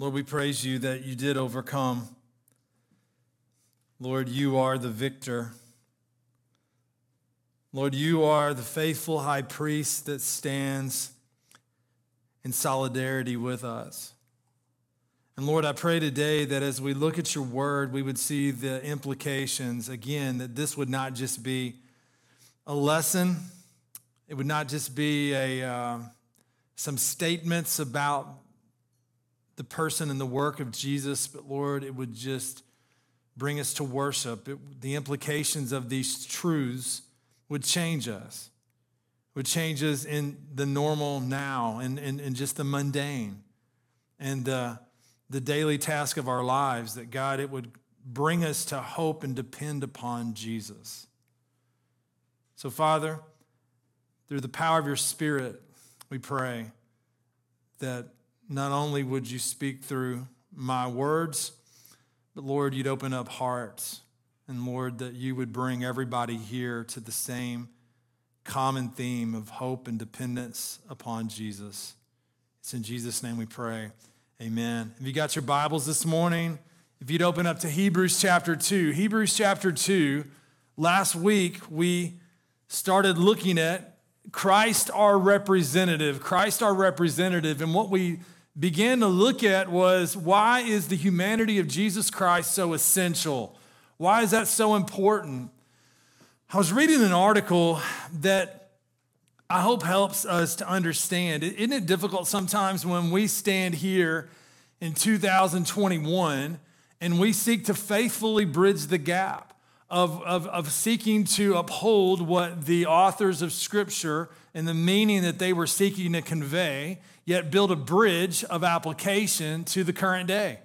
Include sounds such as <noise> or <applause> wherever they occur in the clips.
Lord, we praise you that you did overcome. Lord, you are the victor. Lord, you are the faithful high priest that stands in solidarity with us. And Lord, I pray today that as we look at your word, we would see the implications again, that this would not just be a lesson, it would not just be a, uh, some statements about the person and the work of Jesus, but Lord, it would just bring us to worship. It, the implications of these truths would change us, would change us in the normal now and, and, and just the mundane. And, uh, the daily task of our lives, that God, it would bring us to hope and depend upon Jesus. So, Father, through the power of your Spirit, we pray that not only would you speak through my words, but Lord, you'd open up hearts. And Lord, that you would bring everybody here to the same common theme of hope and dependence upon Jesus. It's in Jesus' name we pray. Amen. Have you got your Bibles this morning? If you'd open up to Hebrews chapter 2. Hebrews chapter 2, last week we started looking at Christ our representative. Christ our representative. And what we began to look at was why is the humanity of Jesus Christ so essential? Why is that so important? I was reading an article that I hope helps us to understand. Isn't it difficult sometimes when we stand here in 2021 and we seek to faithfully bridge the gap of, of, of seeking to uphold what the authors of Scripture and the meaning that they were seeking to convey, yet build a bridge of application to the current day?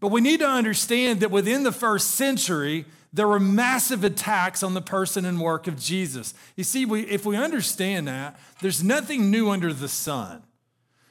But we need to understand that within the first century, there were massive attacks on the person and work of Jesus. You see, we, if we understand that, there's nothing new under the sun.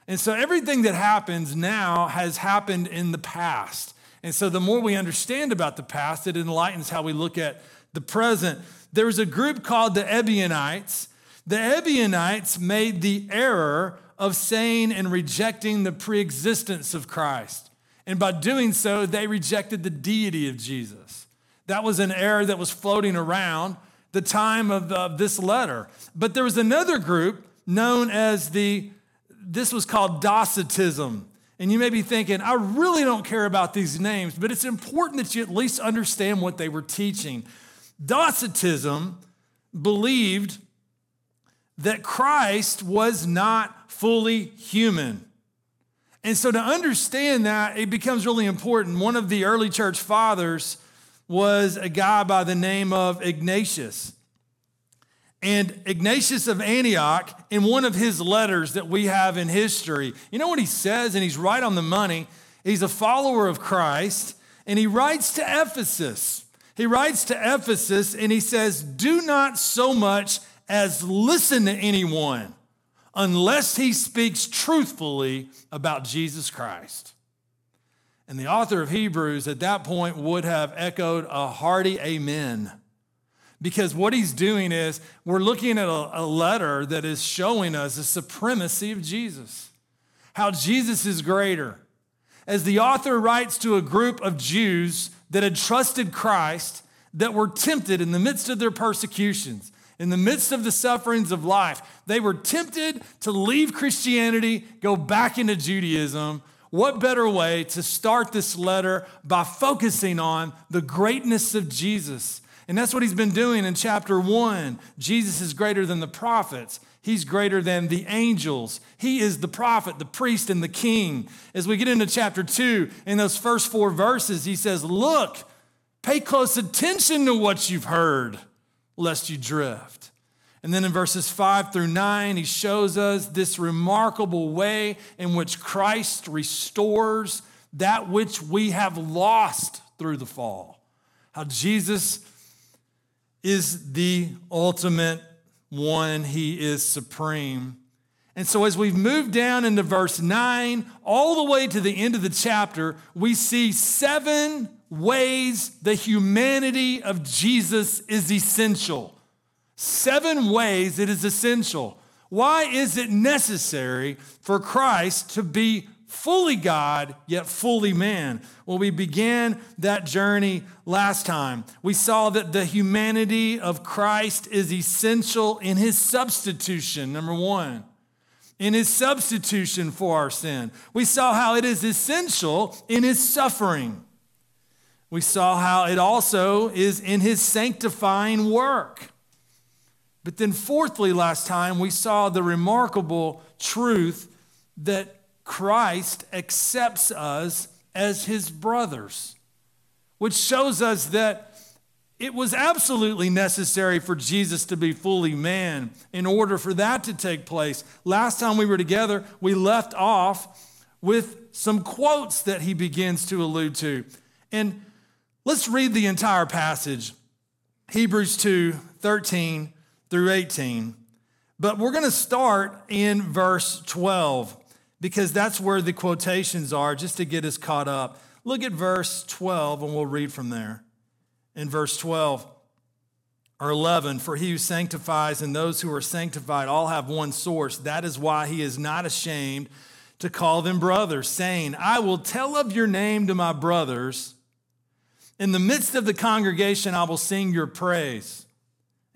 And so everything that happens now has happened in the past. And so the more we understand about the past, it enlightens how we look at the present. There was a group called the Ebionites. The Ebionites made the error of saying and rejecting the preexistence of Christ. And by doing so, they rejected the deity of Jesus. That was an error that was floating around the time of, of this letter. But there was another group known as the, this was called Docetism. And you may be thinking, I really don't care about these names, but it's important that you at least understand what they were teaching. Docetism believed that Christ was not fully human. And so to understand that, it becomes really important. One of the early church fathers was a guy by the name of Ignatius. And Ignatius of Antioch, in one of his letters that we have in history, you know what he says, and he's right on the money. He's a follower of Christ, and he writes to Ephesus. He writes to Ephesus, and he says, Do not so much as listen to anyone unless he speaks truthfully about Jesus Christ. And the author of Hebrews at that point would have echoed a hearty amen. Because what he's doing is we're looking at a, a, letter that is showing us the supremacy of Jesus, how Jesus is greater. As the author writes to a group of Jews that had trusted Christ, that were tempted in the midst of their persecutions, in the midst of the sufferings of life, they were tempted to leave Christianity, go back into Judaism, what better way to start this letter by focusing on the greatness of Jesus? And that's what he's been doing in chapter one. Jesus is greater than the prophets. He's greater than the angels. He is the prophet, the priest, and the king. As we get into chapter two, in those first four verses, he says, Look, pay close attention to what you've heard, lest you drift. And then in verses five through nine, he shows us this remarkable way in which Christ restores that which we have lost through the fall. How Jesus is the ultimate one, he is supreme. And so, as we've moved down into verse 9, all the way to the end of the chapter, we see seven ways the humanity of Jesus is essential. Seven ways it is essential. Why is it necessary for Christ to be fully God, yet fully man. Well, we began that journey last time. We saw that the humanity of Christ is essential in his substitution, number one, in his substitution for our sin. We saw how it is essential in his suffering. We saw how it also is in his sanctifying work. But then, fourthly, last time, we saw the remarkable truth that Christ accepts us as his brothers, which shows us that it was absolutely necessary for Jesus to be fully man in order for that to take place. Last time we were together, we left off with some quotes that he begins to allude to. And let's read the entire passage Hebrews 2 13 through 18. But we're going to start in verse 12 because that's where the quotations are, just to get us caught up. Look at verse 12 and we'll read from there. In verse 12 or 11, for he who sanctifies and those who are sanctified all have one source. That is why he is not ashamed to call them brothers, saying, I will tell of your name to my brothers. In the midst of the congregation, I will sing your praise.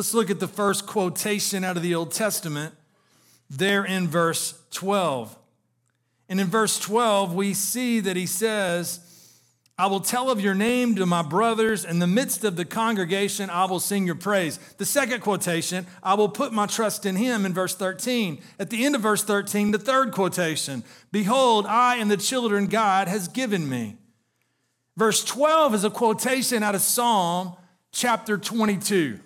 Let's look at the first quotation out of the Old Testament there in verse 12. And in verse 12, we see that he says, I will tell of your name to my brothers. In the midst of the congregation, I will sing your praise. The second quotation, I will put my trust in him in verse 13. At the end of verse 13, the third quotation, Behold, I and the children God has given me. Verse 12 is a quotation out of Psalm chapter 22.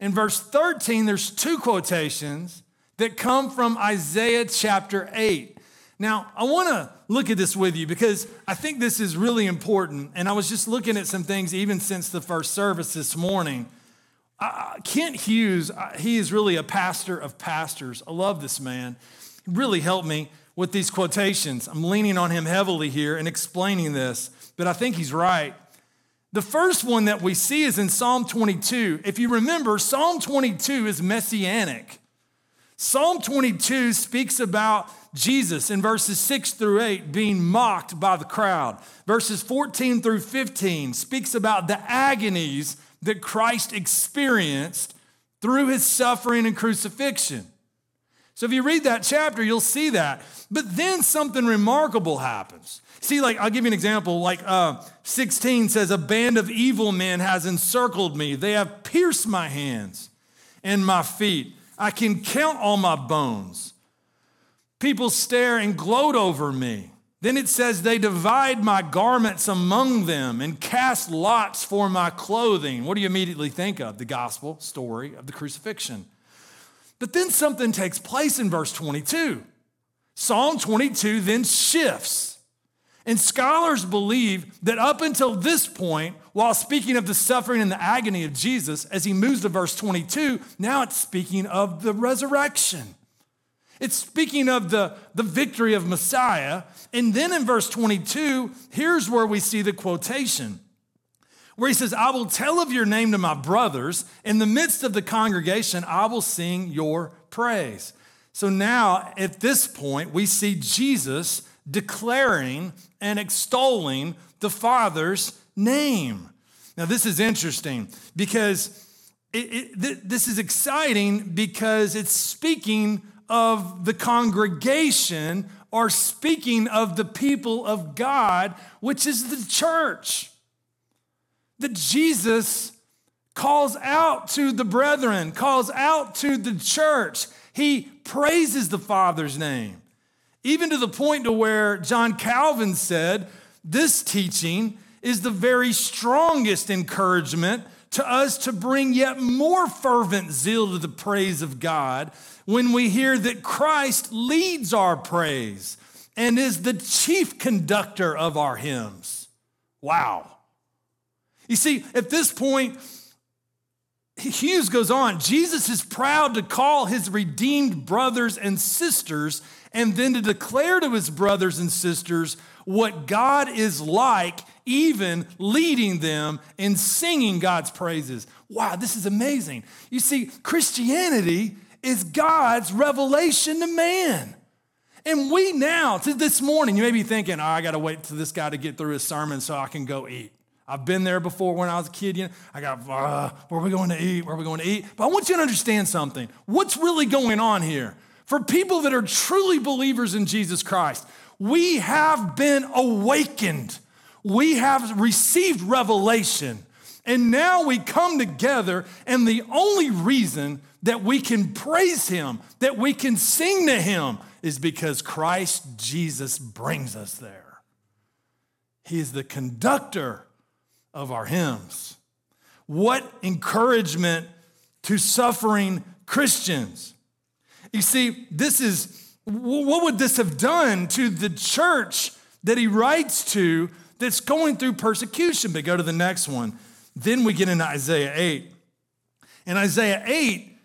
In verse 13, there's two quotations that come from Isaiah chapter 8. Now, I want to look at this with you because I think this is really important. And I was just looking at some things even since the first service this morning. Uh, Kent Hughes, uh, he is really a pastor of pastors. I love this man. He really helped me with these quotations. I'm leaning on him heavily here and explaining this, but I think he's right. The first one that we see is in Psalm 22. If you remember, Psalm 22 is messianic. Psalm 22 speaks about Jesus in verses 6 through 8 being mocked by the crowd. Verses 14 through 15 speaks about the agonies that Christ experienced through his suffering and crucifixion. So if you read that chapter, you'll see that. But then something remarkable happens. See, like, I'll give you an example. Like, uh, 16 says, A band of evil men has encircled me. They have pierced my hands and my feet. I can count all my bones. People stare and gloat over me. Then it says, They divide my garments among them and cast lots for my clothing. What do you immediately think of? The gospel story of the crucifixion. But then something takes place in verse 22. Psalm 22 then shifts. And scholars believe that up until this point, while speaking of the suffering and the agony of Jesus, as he moves to verse 22, now it's speaking of the resurrection. It's speaking of the, the victory of Messiah. And then in verse 22, here's where we see the quotation where he says, I will tell of your name to my brothers. In the midst of the congregation, I will sing your praise. So now, at this point, we see Jesus declaring and extolling the Father's name. Now, this is interesting because it, it, this is exciting because it's speaking of the congregation or speaking of the people of God, which is the church. That Jesus calls out to the brethren, calls out to the church. He praises the Father's name. Even to the point to where John Calvin said, this teaching is the very strongest encouragement to us to bring yet more fervent zeal to the praise of God when we hear that Christ leads our praise and is the chief conductor of our hymns. Wow. You see, at this point, Hughes goes on Jesus is proud to call his redeemed brothers and sisters and then to declare to his brothers and sisters what God is like, even leading them in singing God's praises. Wow, this is amazing. You see, Christianity is God's revelation to man. And we now, to this morning, you may be thinking, oh, I got to wait for this guy to get through his sermon so I can go eat. I've been there before when I was a kid. You know, I got, uh, where are we going to eat? Where are we going to eat? But I want you to understand something. What's really going on here? For people that are truly believers in Jesus Christ, we have been awakened. We have received revelation. And now we come together, and the only reason that we can praise Him, that we can sing to Him, is because Christ Jesus brings us there. He is the conductor of our hymns. What encouragement to suffering Christians. You see, this is what would this have done to the church that he writes to that's going through persecution? But go to the next one. Then we get into Isaiah 8. In Isaiah 8,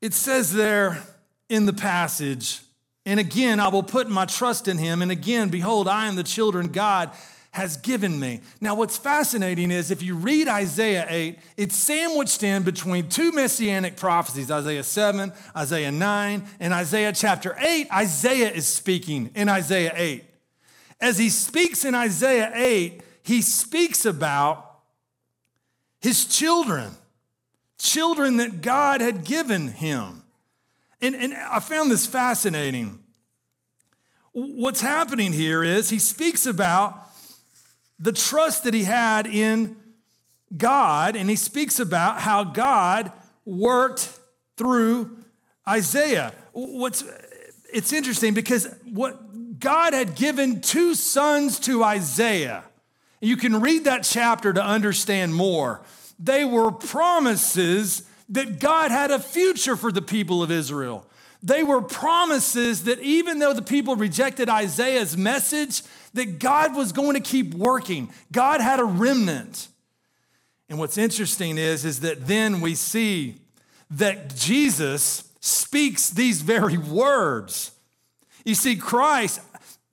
it says there in the passage, and again, I will put my trust in him. And again, behold, I am the children God has given me. Now, what's fascinating is if you read Isaiah 8, it's sandwiched in between two messianic prophecies Isaiah 7, Isaiah 9, and Isaiah chapter 8. Isaiah is speaking in Isaiah 8. As he speaks in Isaiah 8, he speaks about his children, children that God had given him. And, and I found this fascinating. What's happening here is he speaks about the trust that he had in God, and he speaks about how God worked through Isaiah. What's it's interesting because what God had given two sons to Isaiah. You can read that chapter to understand more. They were promises that God had a future for the people of Israel. They were promises that even though the people rejected Isaiah's message, that God was going to keep working. God had a remnant. And what's interesting is, is that then we see that Jesus speaks these very words. You see, Christ,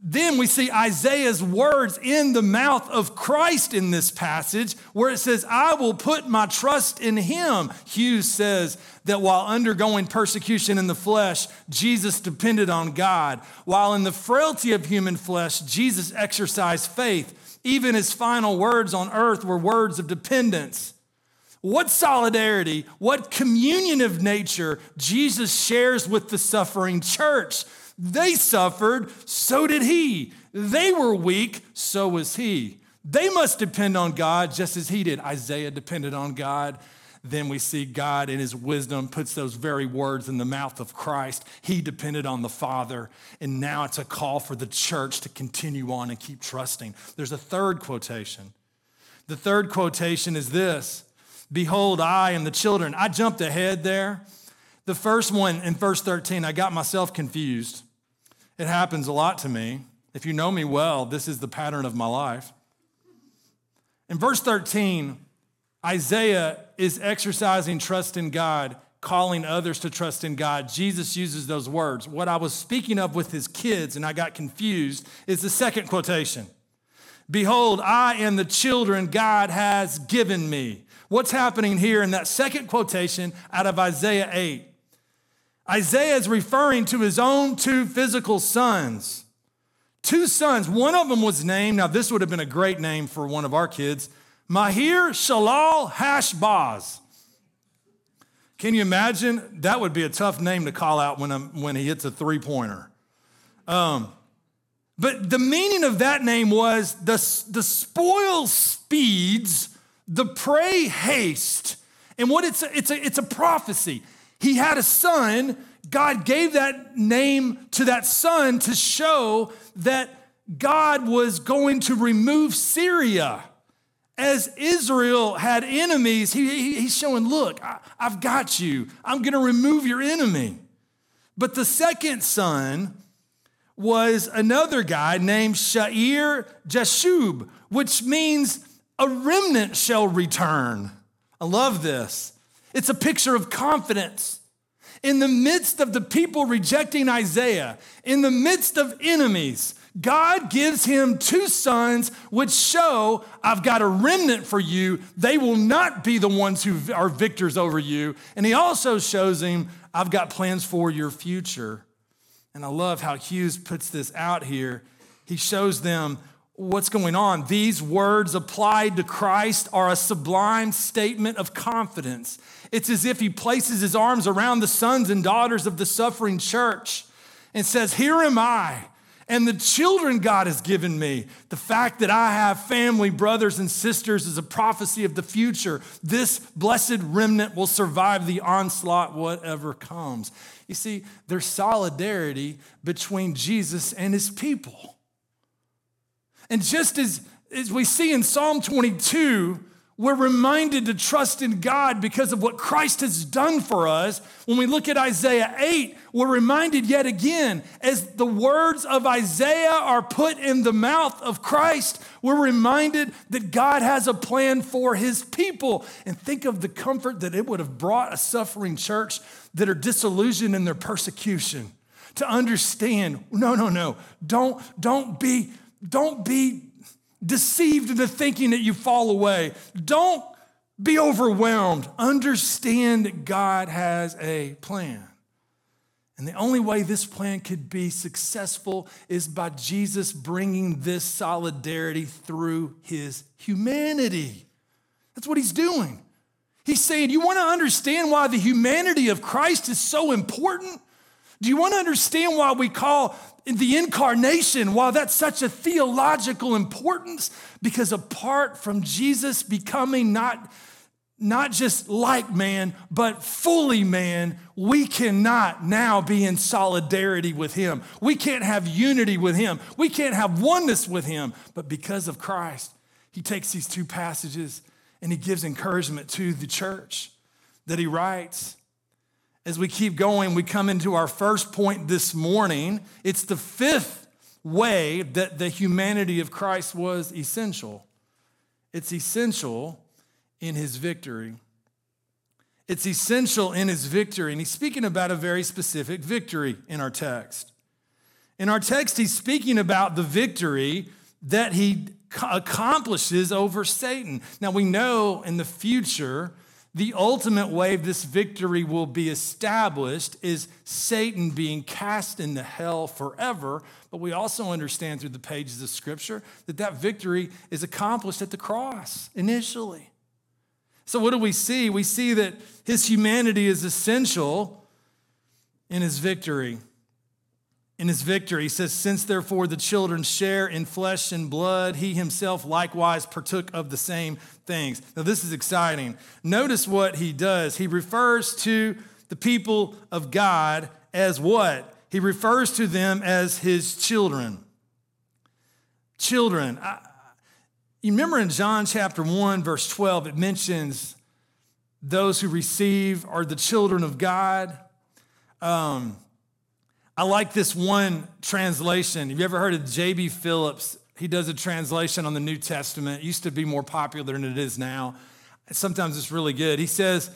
then we see Isaiah's words in the mouth of Christ in this passage, where it says, I will put my trust in him. Hughes says that while undergoing persecution in the flesh, Jesus depended on God. While in the frailty of human flesh, Jesus exercised faith. Even his final words on earth were words of dependence. What solidarity, what communion of nature Jesus shares with the suffering church. They suffered, so did he. They were weak, so was he. They must depend on God just as he did. Isaiah depended on God. Then we see God in his wisdom puts those very words in the mouth of Christ. He depended on the Father. And now it's a call for the church to continue on and keep trusting. There's a third quotation. The third quotation is this Behold, I and the children. I jumped ahead there. The first one in verse 13, I got myself confused. It happens a lot to me. If you know me well, this is the pattern of my life. In verse 13, Isaiah is exercising trust in God, calling others to trust in God. Jesus uses those words. What I was speaking of with his kids, and I got confused, is the second quotation Behold, I am the children God has given me. What's happening here in that second quotation out of Isaiah 8? Isaiah is referring to his own two physical sons. Two sons. One of them was named, now this would have been a great name for one of our kids, Maher Shalal Hashbaz. Can you imagine? That would be a tough name to call out when, when he hits a three pointer. Um, but the meaning of that name was the, the spoil speeds, the prey haste. And what it's it's a, it's a prophecy. He had a son. God gave that name to that son to show that God was going to remove Syria. As Israel had enemies, he, he, he's showing, look, I, I've got you. I'm going to remove your enemy. But the second son, was another guy named Shear Jashub, which means a remnant shall return. I love this. It's a picture of confidence. In the midst of the people rejecting Isaiah, in the midst of enemies, God gives him two sons which show I've got a remnant for you. They will not be the ones who are victors over you. And he also shows him I've got plans for your future. And I love how Hughes puts this out here. He shows them what's going on. These words applied to Christ are a sublime statement of confidence. It's as if he places his arms around the sons and daughters of the suffering church and says, Here am I. And the children God has given me, the fact that I have family, brothers, and sisters is a prophecy of the future. This blessed remnant will survive the onslaught, whatever comes. You see, there's solidarity between Jesus and his people. And just as, as we see in Psalm 22, we're reminded to trust in God because of what Christ has done for us. When we look at Isaiah 8, we're reminded yet again, as the words of Isaiah are put in the mouth of Christ, we're reminded that God has a plan for his people. And think of the comfort that it would have brought a suffering church that are disillusioned in their persecution to understand no, no, no, don't, don't be, don't be deceived into thinking that you fall away. Don't be overwhelmed. Understand that God has a plan. And the only way this plan could be successful is by Jesus bringing this solidarity through his humanity. That's what he's doing. He's saying, You want to understand why the humanity of Christ is so important? Do you want to understand why we call the incarnation, why that's such a theological importance? Because apart from Jesus becoming not, not just like man, but fully man, we cannot now be in solidarity with him. We can't have unity with him. We can't have oneness with him. But because of Christ, he takes these two passages and he gives encouragement to the church that he writes. As we keep going, we come into our first point this morning. It's the fifth way that the humanity of Christ was essential. It's essential in his victory. It's essential in his victory. And he's speaking about a very specific victory in our text. In our text, he's speaking about the victory that he accomplishes over Satan. Now, we know in the future, the ultimate way this victory will be established is Satan being cast into hell forever. But we also understand through the pages of Scripture that that victory is accomplished at the cross initially. So, what do we see? We see that his humanity is essential in his victory in his victory. He says, Since therefore the children share in flesh and blood, he himself likewise partook of the same things. Now, this is exciting. Notice what he does. He refers to the people of God as what? He refers to them as his children. Children. I, you remember in John chapter 1, verse 12, it mentions those who receive are the children of God. Um, I like this one translation. Have you ever heard of J.B. Phillips? He does a translation on the New Testament. It used to be more popular than it is now. Sometimes it's really good. He says,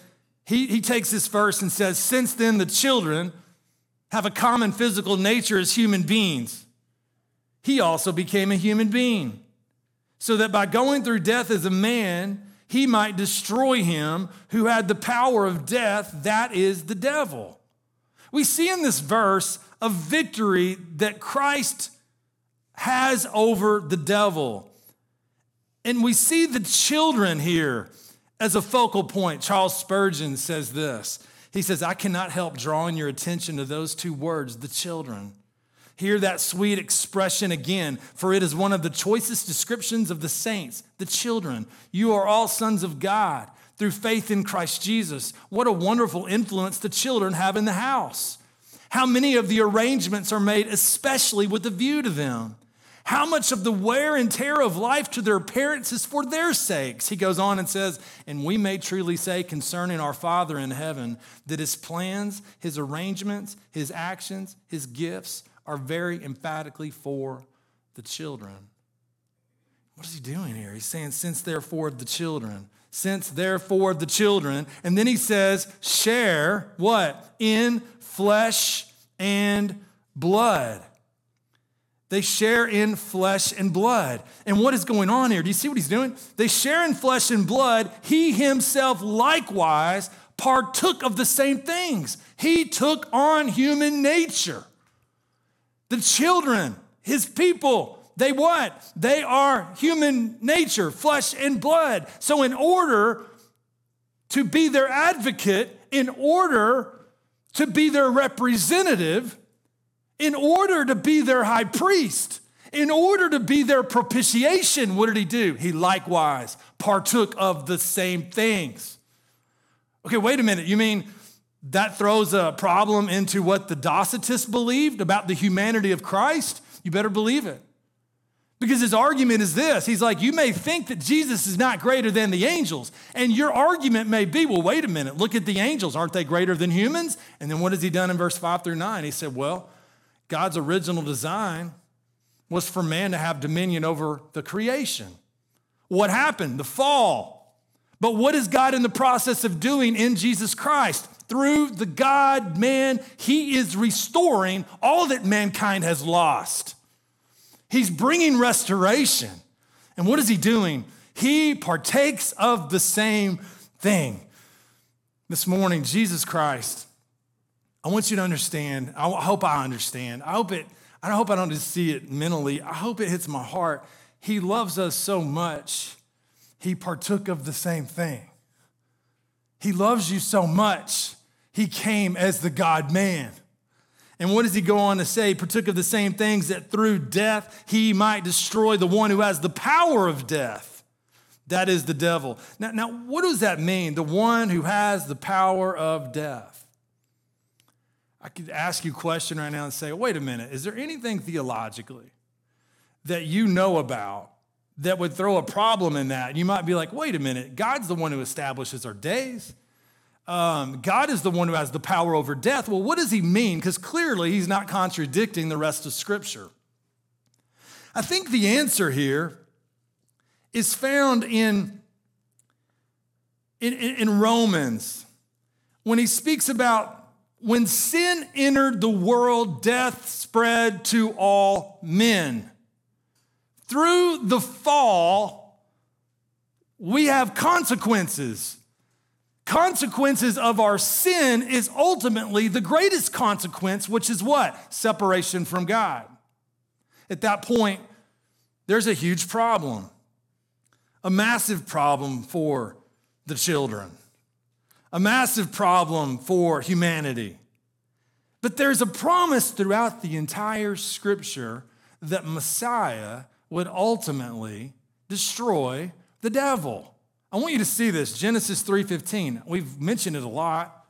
he, he takes this verse and says, Since then the children have a common physical nature as human beings, he also became a human being. So that by going through death as a man, he might destroy him who had the power of death, that is the devil. We see in this verse a victory that Christ has over the devil. And we see the children here as a focal point. Charles Spurgeon says this He says, I cannot help drawing your attention to those two words, the children. Hear that sweet expression again, for it is one of the choicest descriptions of the saints, the children. You are all sons of God through faith in Christ Jesus. What a wonderful influence the children have in the house. How many of the arrangements are made especially with a view to them? How much of the wear and tear of life to their parents is for their sakes? He goes on and says, And we may truly say concerning our Father in heaven that his plans, his arrangements, his actions, his gifts are very emphatically for the children. What is he doing here? He's saying, Since therefore the children, since therefore the children. And then he says, Share what? In flesh and blood. They share in flesh and blood. And what is going on here? Do you see what he's doing? They share in flesh and blood. He himself likewise partook of the same things. He took on human nature. The children, his people, they what? They are human nature, flesh and blood. So, in order to be their advocate, in order to be their representative, in order to be their high priest, in order to be their propitiation, what did he do? He likewise partook of the same things. Okay, wait a minute. You mean that throws a problem into what the Docetists believed about the humanity of Christ? You better believe it. Because his argument is this He's like, You may think that Jesus is not greater than the angels. And your argument may be, Well, wait a minute, look at the angels. Aren't they greater than humans? And then what has he done in verse 5 through 9? He said, Well, God's original design was for man to have dominion over the creation. What happened? The fall. But what is God in the process of doing in Jesus Christ? Through the God man, He is restoring all that mankind has lost. He's bringing restoration. And what is He doing? He partakes of the same thing. This morning, Jesus Christ I want you to understand. I hope I understand. I hope it, I hope I don't just see it mentally. I hope it hits my heart. He loves us so much, he partook of the same thing. He loves you so much, he came as the God man. And what does he go on to say? He partook of the same things that through death he might destroy the one who has the power of death. That is the devil. Now, now what does that mean? The one who has the power of death. I could ask you a question right now and say, wait a minute, is there anything theologically that you know about that would throw a problem in that? You might be like, wait a minute, God's the one who establishes our days. Um, God is the one who has the power over death. Well, what does he mean? Because clearly he's not contradicting the rest of Scripture. I think the answer here is found in, in, in Romans when he speaks about when sin entered the world, death spread to all men. Through the fall, we have consequences. Consequences of our sin is ultimately the greatest consequence, which is what? Separation from God. At that point, there's a huge problem, a massive problem for the children a massive problem for humanity. But there's a promise throughout the entire scripture that Messiah would ultimately destroy the devil. I want you to see this Genesis 3:15. We've mentioned it a lot.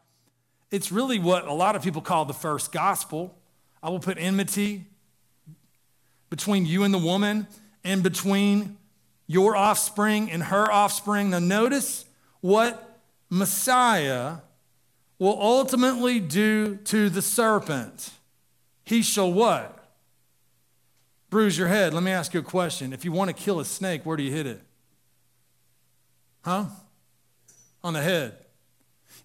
It's really what a lot of people call the first gospel. I will put enmity between you and the woman and between your offspring and her offspring. Now notice what Messiah will ultimately do to the serpent. He shall what? Bruise your head. Let me ask you a question. If you want to kill a snake, where do you hit it? Huh? On the head.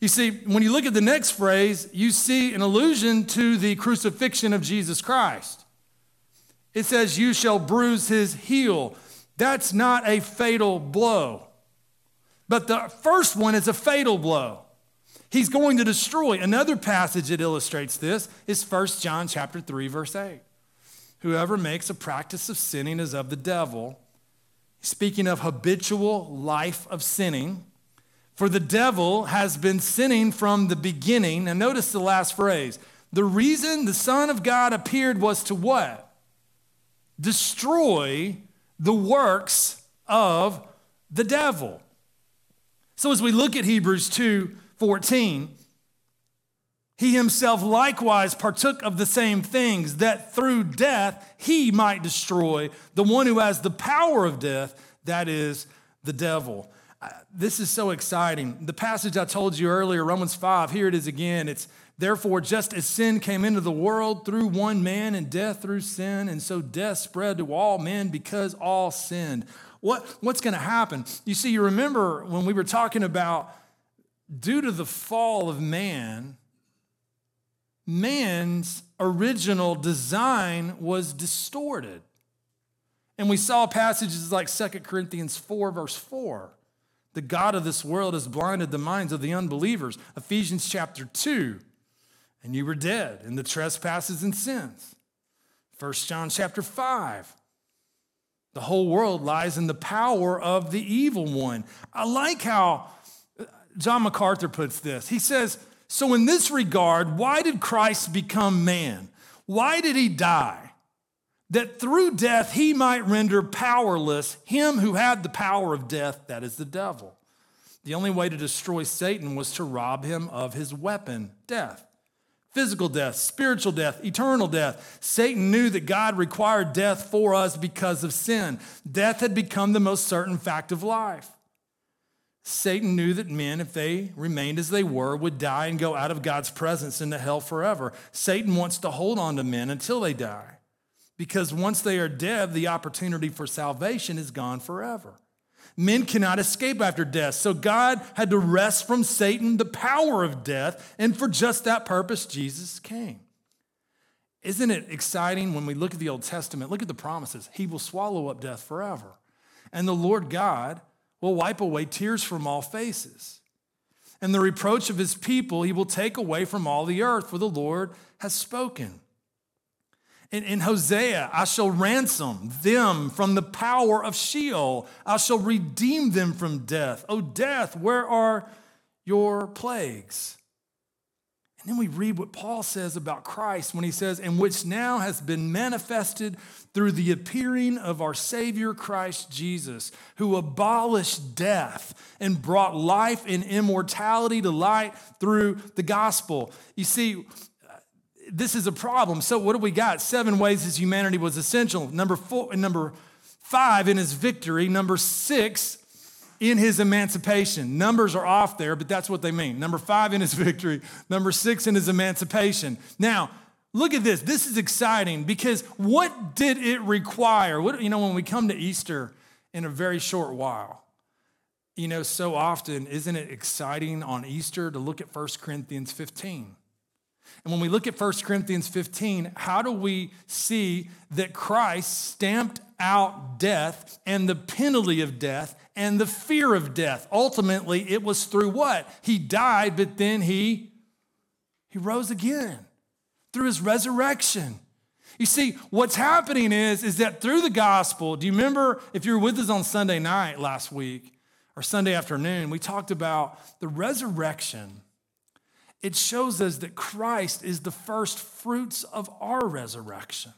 You see, when you look at the next phrase, you see an allusion to the crucifixion of Jesus Christ. It says, You shall bruise his heel. That's not a fatal blow. But the first one is a fatal blow. He's going to destroy. Another passage that illustrates this is 1 John chapter 3 verse 8. Whoever makes a practice of sinning is of the devil. Speaking of habitual life of sinning, for the devil has been sinning from the beginning. And notice the last phrase The reason the Son of God appeared was to what? Destroy the works of the devil. So as we look at Hebrews 2 14, he himself likewise partook of the same things, that through death he might destroy the one who has the power of death, that is, the devil. Uh, this is so exciting. The passage I told you earlier, Romans 5, here it is again. It's therefore, just as sin came into the world through one man and death through sin, and so death spread to all men because all sinned. What, what's going to happen? You see, you remember when we were talking about due to the fall of man, man's original design was distorted. And we saw passages like 2 Corinthians 4, verse 4. The God of this world has blinded the minds of the unbelievers. Ephesians chapter 2, and you were dead in the trespasses and sins. 1 John chapter 5, the whole world lies in the power of the evil one. I like how John MacArthur puts this. He says, So, in this regard, why did Christ become man? Why did he die? That through death he might render powerless him who had the power of death, that is the devil. The only way to destroy Satan was to rob him of his weapon, death. Physical death, spiritual death, eternal death. Satan knew that God required death for us because of sin. Death had become the most certain fact of life. Satan knew that men, if they remained as they were, would die and go out of God's presence into hell forever. Satan wants to hold on to men until they die because once they are dead, the opportunity for salvation is gone forever. Men cannot escape after death, so God had to wrest from Satan the power of death, and for just that purpose, Jesus came. Isn't it exciting when we look at the Old Testament? Look at the promises. He will swallow up death forever. And the Lord God will wipe away tears from all faces. And the reproach of his people he will take away from all the earth, for the Lord has spoken. In, in, Hosea, I shall ransom them from the power of Sheol. I shall redeem them from death. O death, where are your plagues? And then we read what Paul says about Christ when he says, and which now has been manifested through the appearing of our Savior Christ Jesus, who abolished death and brought life and immortality to light through the gospel. You see, this is a problem. So, what do we got? Seven ways his humanity was essential. Number four, and number five in his victory. Number six, in his emancipation. Numbers are off there, but that's what they mean. Number five in his <laughs> victory, number six in his emancipation. Now, look at this. This is exciting because what did it require? What, you know, when we come to Easter in a very short while, you know, so often, isn't it exciting on Easter to look at 1 Corinthians 15? And when we look at 1 Corinthians 15, how do we see that Christ stamped out death and the penalty of death and the fear of death? Ultimately, it was through what? He died, but then he he rose again through his resurrection. You see, what's happening is, is that through the gospel, do you remember if you were with us on Sunday night last week or Sunday afternoon, we talked about the resurrection it shows us that Christ is the first fruits of our resurrection.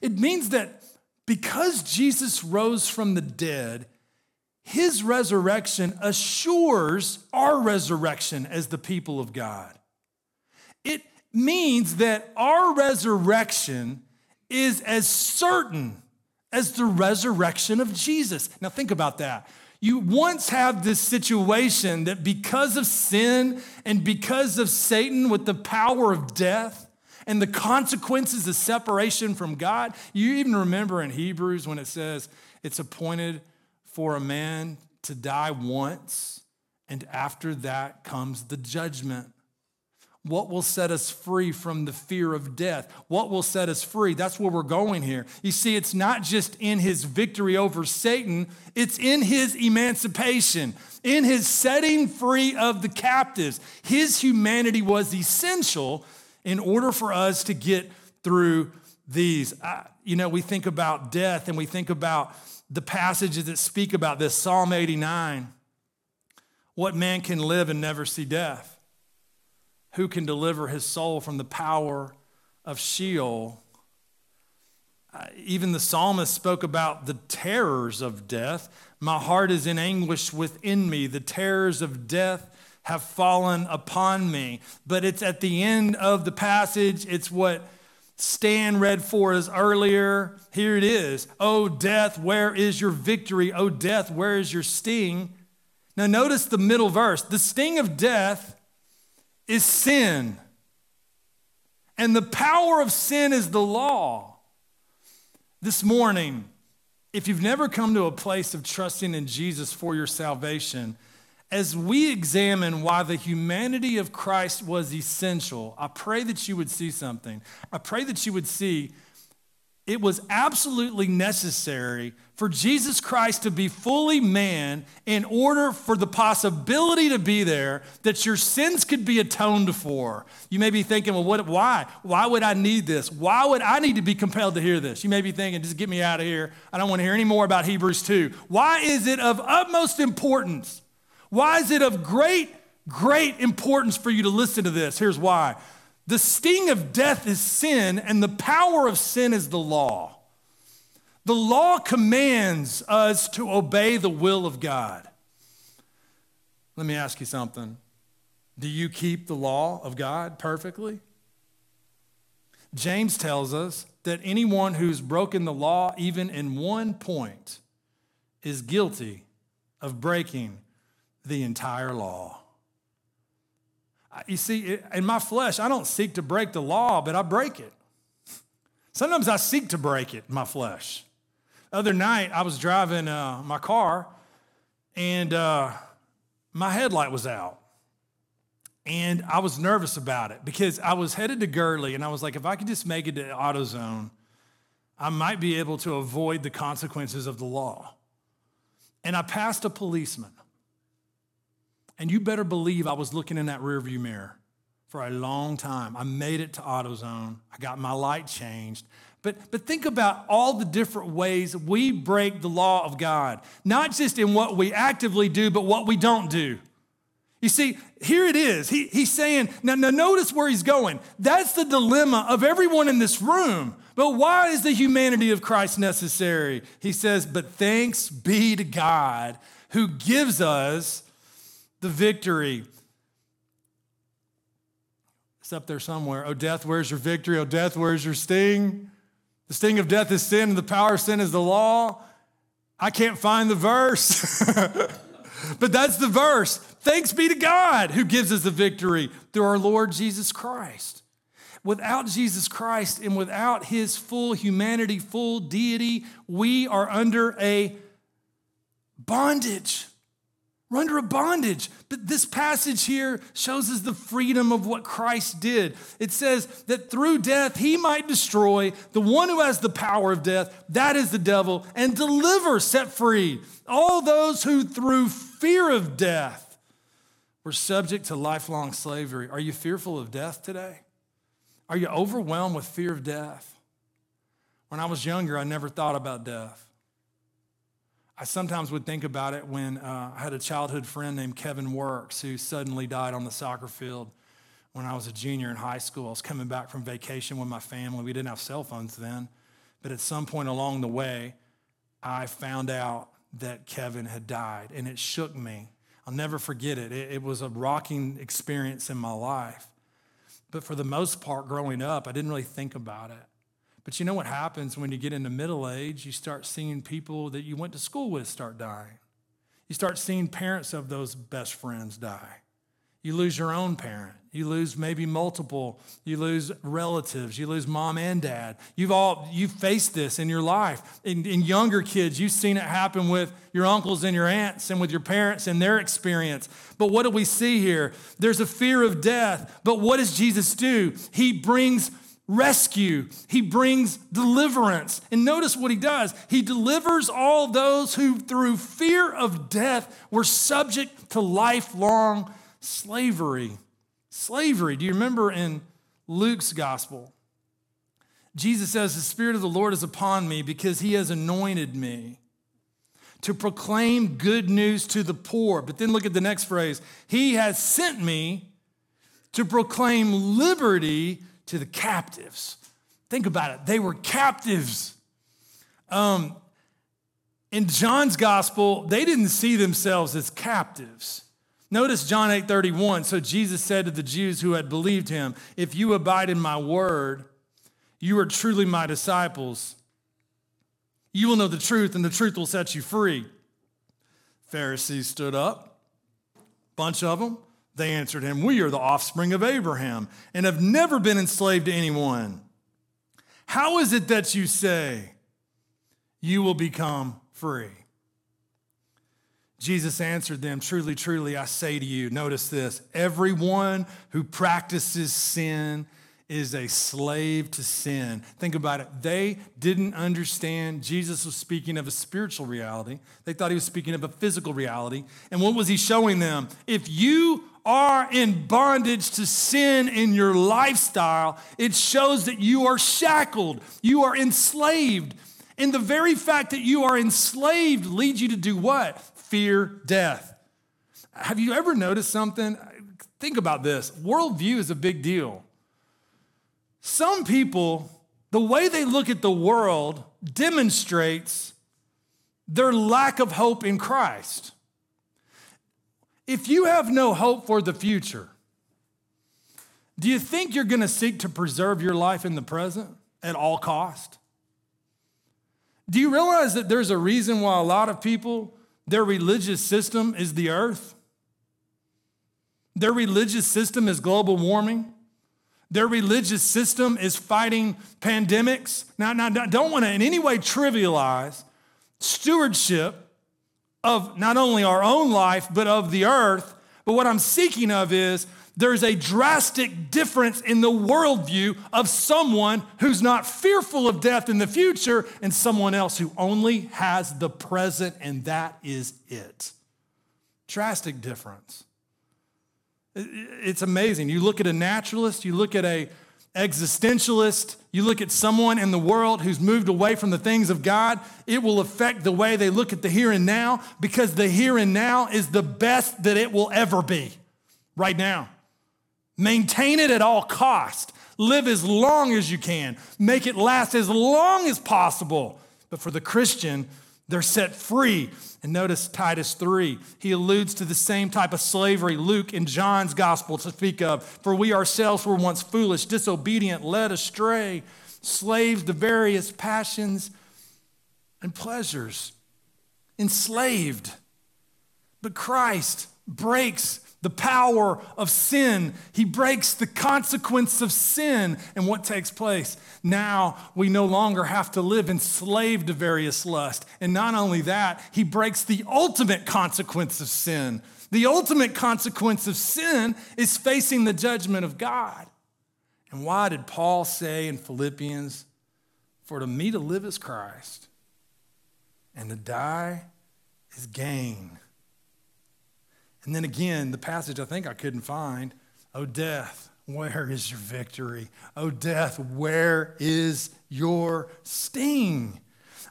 It means that because Jesus rose from the dead, his resurrection assures our resurrection as the people of God. Means that our resurrection is as certain as the resurrection of Jesus. Now, think about that. You once have this situation that because of sin and because of Satan with the power of death and the consequences of separation from God, you even remember in Hebrews when it says it's appointed for a man to die once, and after that comes the judgment. What will set us free from the fear of death? What will set us free? That's where we're going here. You see, it's not just in his victory over Satan, it's in his emancipation, in his setting free of the captives. His humanity was essential in order for us to get through these. Uh, you know, we think about death and we think about the passages that speak about this Psalm 89. What man can live and never see death? Who can deliver his soul from the power of Sheol. Uh, even the psalmist spoke about the terrors of death. My heart is in anguish within me. The terrors of death have fallen upon me. But it's at the end of the passage, it's what Stan read for us earlier. Here it is. Oh, death, where is your victory? Oh, death, where is your sting? Now, notice the middle verse. The sting of death is sin, and the power of sin is the law. This morning, if you've never come to a place of trusting in Jesus for your salvation, as we examine why the humanity of Christ was essential, I pray that you would see something. I pray that you would see it was absolutely necessary for Jesus Christ to be fully man in order for the possibility to be there that your sins could be atoned for. You may be thinking, well, what, why? Why would I need this? Why would I need to be compelled to hear this? You may be thinking, just get me out of here. I don't want to hear any more about Hebrews 2. Why is it of utmost importance? Why is it of great, great importance for you to listen to this? Here's why the sting of death is sin, and the power of sin is the law. The law commands us to obey the will of God. Let me ask you something. Do you keep the law of God perfectly? James tells us that anyone who's broken the law, even in one point, is guilty of breaking the entire law. You see, in my flesh, I don't seek to break the law, but I break it. Sometimes I seek to break it my flesh. other night, I was driving uh, my car and uh, my headlight was out. And I was nervous about it because I was headed to Gurley and I was like, if I could just make it to AutoZone, I might be able to avoid the consequences of the law. And I passed a policeman. And you better believe I was looking in that rearview mirror for a long time. I made it to AutoZone. I got my light changed. But, but think about all the different ways we break the law of God, not just in what we actively do, but what we don't do. You see, here it is. He, he's saying, now, now notice where he's going. That's the dilemma of everyone in this room. But why is the humanity of Christ necessary? He says, but thanks be to God who gives us the victory. It's up there somewhere. Oh, death, where's your victory? Oh, death, where's your sting? The sting of death is sin, and the power of sin is the law. I can't find the verse, <laughs> but that's the verse. Thanks be to God who gives us the victory through our Lord Jesus Christ. Without Jesus Christ and without his full humanity, full deity, we are under a bondage. We're under a bondage. But this passage here shows us the freedom of what Christ did. It says that through death, he might destroy the one who has the power of death, that is the devil, and deliver, set free all those who through fear of death were subject to lifelong slavery. Are you fearful of death today? Are you overwhelmed with fear of death? When I was younger, I never thought about death. I sometimes would think about it when uh, I had a childhood friend named Kevin Works who suddenly died on the soccer field when I was a junior in high school. I was coming back from vacation with my family. We didn't have cell phones then, but at some point along the way, I found out that Kevin had died, and it shook me. I'll never forget it. It, it was a rocking experience in my life. But for the most part, growing up, I didn't really think about it. But you know what happens when you get into middle age? You start seeing people that you went to school with start dying. You start seeing parents of those best friends die. You lose your own parent. You lose maybe multiple. You lose relatives. You lose mom and dad. You've all you've faced this in your life. In, in younger kids, you've seen it happen with your uncles and your aunts and with your parents and their experience. But what do we see here? There's a fear of death. But what does Jesus do? He brings rescue, he brings deliverance. And notice what he does he delivers all those who, through fear of death, were subject to lifelong slavery. Slavery. Do you remember in Luke's gospel? Jesus says, The Spirit of the Lord is upon me because he has anointed me to proclaim good news to the poor. But then look at the next phrase He has sent me to proclaim liberty to the captives. Think about it. They were captives. Um, in John's gospel, they didn't see themselves as captives. Notice John 8 31. So Jesus said to the Jews who had believed him, If you abide in my word, you are truly my disciples. You will know the truth, and the truth will set you free. Pharisees stood up, bunch of them. They answered him, We are the offspring of Abraham and have never been enslaved to anyone. How is it that you say you will become free? Jesus answered them, Truly, truly, I say to you, notice this everyone who practices sin is a slave to sin. Think about it. They didn't understand Jesus was speaking of a spiritual reality, they thought he was speaking of a physical reality. And what was he showing them? If you are in bondage to sin in your lifestyle, it shows that you are shackled, you are enslaved. And the very fact that you are enslaved leads you to do what? Fear death. Have you ever noticed something? Think about this worldview is a big deal. Some people, the way they look at the world demonstrates their lack of hope in Christ. If you have no hope for the future, do you think you're going to seek to preserve your life in the present at all cost? Do you realize that there's a reason why a lot of people their religious system is the earth? Their religious system is global warming. Their religious system is fighting pandemics. Now, now don't want to in any way trivialize stewardship of not only our own life, but of the earth. But what I'm seeking of is there's a drastic difference in the worldview of someone who's not fearful of death in the future and someone else who only has the present, and that is it. Drastic difference. It's amazing. You look at a naturalist, you look at a existentialist, you look at someone in the world who's moved away from the things of God, it will affect the way they look at the here and now because the here and now is the best that it will ever be right now. Maintain it at all cost. Live as long as you can. Make it last as long as possible. But for the Christian, they're set free. And notice Titus 3. He alludes to the same type of slavery Luke and John's gospel to speak of. For we ourselves were once foolish, disobedient, led astray, slaves to various passions and pleasures, enslaved. But Christ breaks the power of sin. He breaks the consequence of sin. And what takes place? Now we no longer have to live enslaved to various lusts. And not only that, he breaks the ultimate consequence of sin. The ultimate consequence of sin is facing the judgment of God. And why did Paul say in Philippians, For to me to live is Christ, and to die is gain? And then again, the passage I think I couldn't find Oh, death, where is your victory? Oh, death, where is your sting?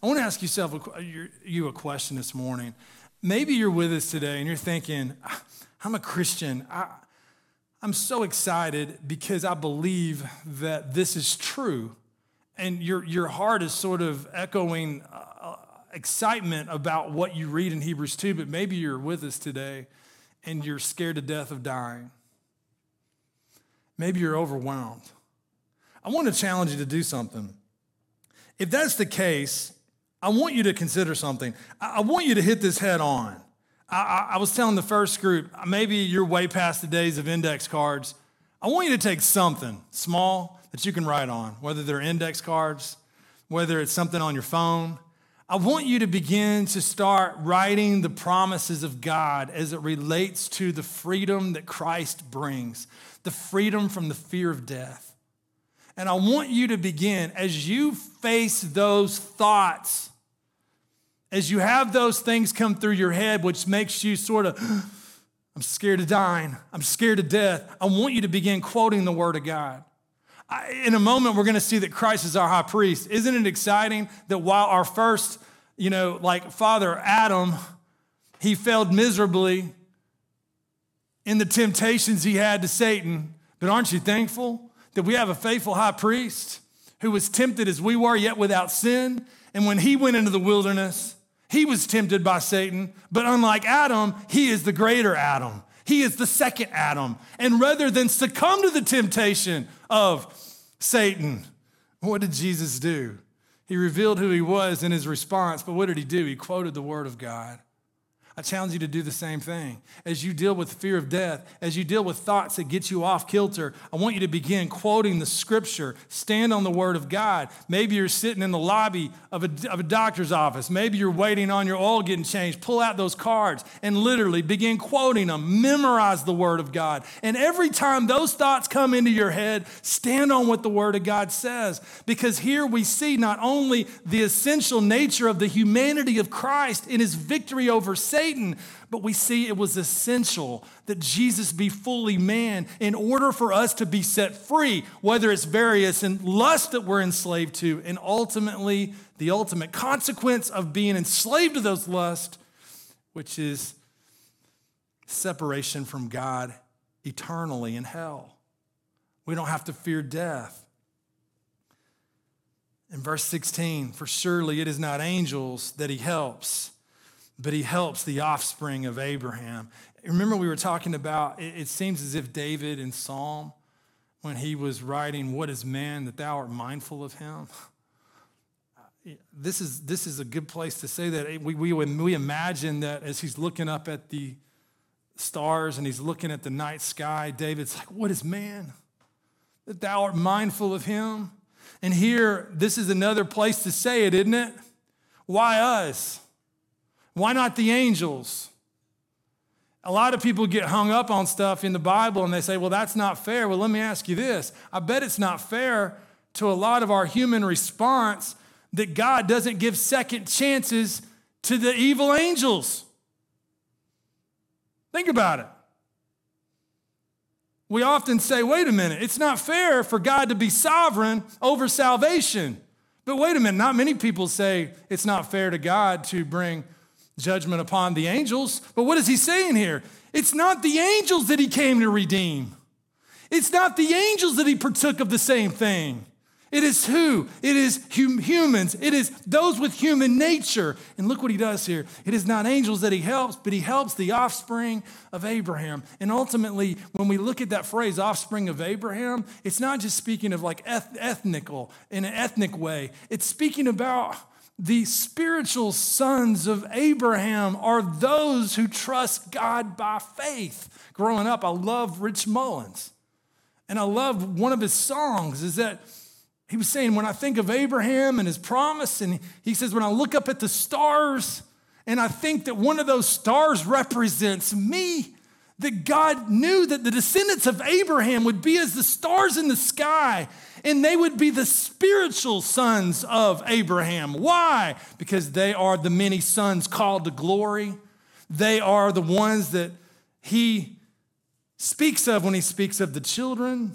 I want to ask yourself you a question this morning. Maybe you're with us today and you're thinking, I'm a Christian. I, I'm so excited because I believe that this is true. And your, your heart is sort of echoing uh, excitement about what you read in Hebrews 2, but maybe you're with us today and you're scared to death of dying. Maybe you're overwhelmed. I want to challenge you to do something. If that's the case, I want you to consider something. I want you to hit this head on. I, I, was telling the first group, maybe you're way past the days of index cards. I want you to take something small that you can write on, whether they're index cards, whether it's something on your phone, I want you to begin to start writing the promises of God as it relates to the freedom that Christ brings, the freedom from the fear of death. And I want you to begin as you face those thoughts, as you have those things come through your head, which makes you sort of, <gasps> I'm scared of dying, I'm scared of death. I want you to begin quoting the Word of God in a moment, we're going to see that Christ is our high priest. Isn't it exciting that while our first, you know, like father Adam, he failed miserably in the temptations he had to Satan, But aren't you thankful that we have a faithful high priest who was tempted as we were, yet without sin? And when he went into the wilderness, he was tempted by Satan, but unlike Adam, he is the greater Adam. He is the second Adam. And rather than succumb to the temptation of Satan, what did Jesus do? He revealed who he was in his response, but what did he do? He quoted the word of God. I challenge you to do the same thing. As you deal with fear of death, as you deal with thoughts that get you off kilter, I want you to begin quoting the scripture. Stand on the word of God. Maybe you're sitting in the lobby of a, of a doctor's office. Maybe you're waiting on your oil getting changed. Pull out those cards and literally begin quoting them. Memorize the word of God. And every time those thoughts come into your head, stand on what the word of God says. Because here we see not only the essential nature of the humanity of Christ in his victory over Satan Satan, but we see it was essential that Jesus be fully man in order for us to be set free, whether it's various and lust that we're enslaved to, and ultimately the ultimate consequence of being enslaved to those lusts, which is separation from God eternally in hell. We don't have to fear death. In verse 16, for surely it is not angels that he helps but he helps the offspring of Abraham. Remember, we were talking about it, seems as if David in Psalm, when he was writing, What is man that thou art mindful of him? This is, this is a good place to say that. We, we, we imagine that as he's looking up at the stars and he's looking at the night sky, David's like, What is man? That thou art mindful of him. And here, this is another place to say it, isn't it? Why us? Why not the angels? A lot of people get hung up on stuff in the Bible and they say, well, that's not fair. Well, let me ask you this I bet it's not fair to a lot of our human response that God doesn't give second chances to the evil angels. Think about it. We often say, wait a minute, it's not fair for God to be sovereign over salvation. But wait a minute, not many people say it's not fair to God to bring judgment upon the angels. But what is he saying here? It's not the angels that he came to redeem. It's not the angels that he partook of the same thing. It is who? It is hum- humans. It is those with human nature. And look what he does here. It is not angels that he helps, but he helps the offspring of Abraham. And ultimately, when we look at that phrase, offspring of Abraham, it's not just speaking of like eth- ethnical, in an ethnic way. It's speaking about the spiritual sons of Abraham are those who trust God by faith. Growing up, I love Rich Mullins. And I love one of his songs is that he was saying, when I think of Abraham and his promise, and he says, when I look up at the stars and I think that one of those stars represents me, that God knew that the descendants of Abraham would be as the stars in the sky and they would be the spiritual sons of Abraham. Why? Because they are the many sons called to glory. They are the ones that he speaks of when he speaks of the children.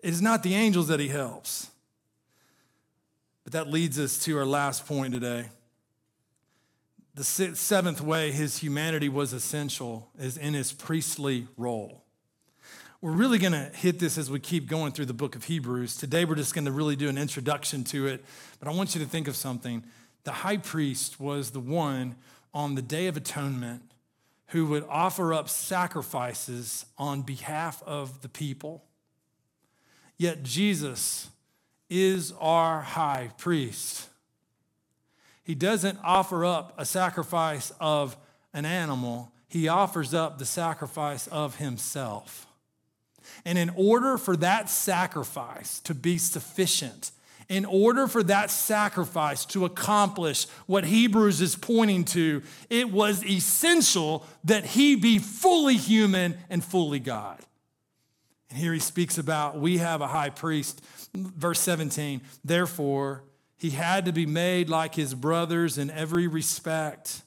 It is not the angels that he helps. But that leads us to our last point today. The seventh way his humanity was essential is in his priestly role. We're really going to hit this as we keep going through the book of Hebrews. Today, we're just going to really do an introduction to it. But I want you to think of something. The high priest was the one on the Day of Atonement who would offer up sacrifices on behalf of the people. Yet Jesus is our high priest. He doesn't offer up a sacrifice of an animal, he offers up the sacrifice of himself. And in order for that sacrifice to be sufficient, in order for that sacrifice to accomplish what Hebrews is pointing to, it was essential that he be fully human and fully God. And here he speaks about we have a high priest, verse 17. Therefore, he had to be made like his brothers in every respect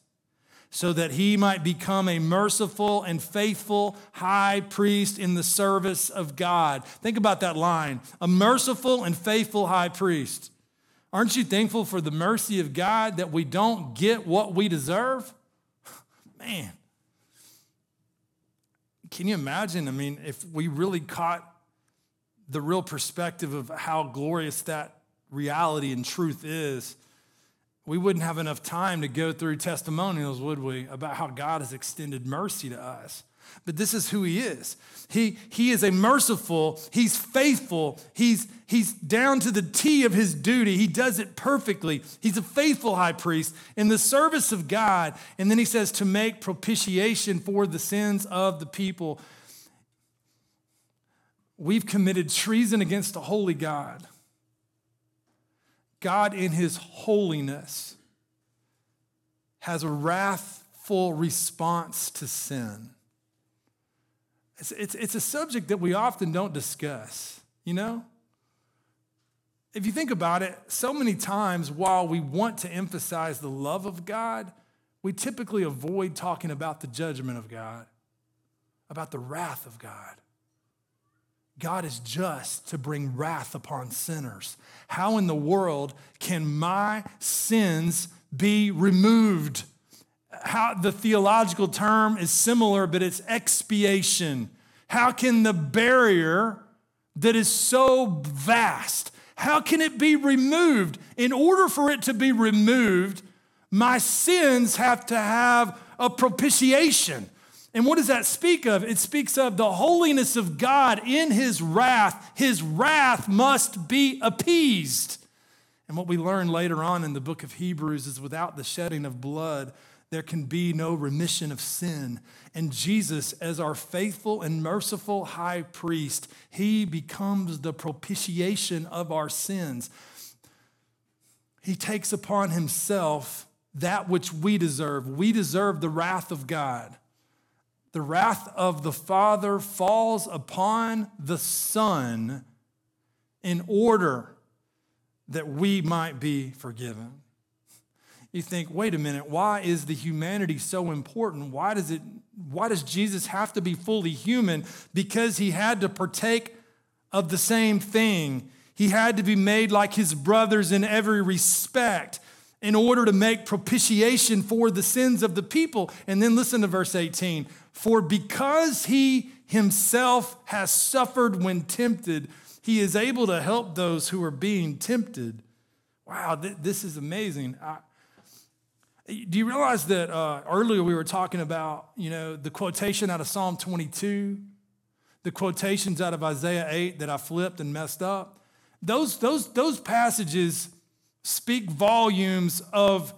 so that he might become a merciful and faithful high priest in the service of God. Think about that line a merciful and faithful high priest. Aren't you thankful for the mercy of God that we don't get what we deserve? <laughs> Man, can you imagine? I mean, if we really caught the real perspective of how glorious that reality and truth is, we wouldn't have enough time to go through testimonials, would we, about how God has extended mercy to us. But this is who he is. He, he is a merciful, he's faithful, he's, he's down to the T of his duty. He does it perfectly. He's a faithful high priest in the service of God. And then he says to make propitiation for the sins of the people. We've committed treason against a holy God. God, in his holiness, has a wrathful response to sin. It's, it's, it's a subject that we often don't discuss, you know? If you think about it, so many times while we want to emphasize the love of God, we typically avoid talking about the judgment of God, about the wrath of God. God is just to bring wrath upon sinners. How in the world can my sins be removed? How the theological term is similar, but it's expiation. How can the barrier that is so vast, how can it be removed? In order for it to be removed, my sins have to have a propitiation. And what does that speak of? It speaks of the holiness of God in his wrath. His wrath must be appeased. And what we learn later on in the book of Hebrews is without the shedding of blood, there can be no remission of sin. And Jesus, as our faithful and merciful high priest, he becomes the propitiation of our sins. He takes upon himself that which we deserve. We deserve the wrath of God the wrath of the Father falls upon the Son in order that we might be forgiven. You think, wait a minute, why is the humanity so important? Why does it why does Jesus have to be fully human? Because he had to partake of the same thing. He had to be made like his brothers in every respect in order to make propitiation for the sins of the people. And then listen to verse 18 For because he himself has suffered when tempted, he is able to help those who are being tempted. Wow, th- this is amazing. I, do you realize that uh, earlier we were talking about, you know, the quotation out of Psalm 22, the quotations out of Isaiah 8 that I flipped and messed up? Those, those, those passages speak volumes of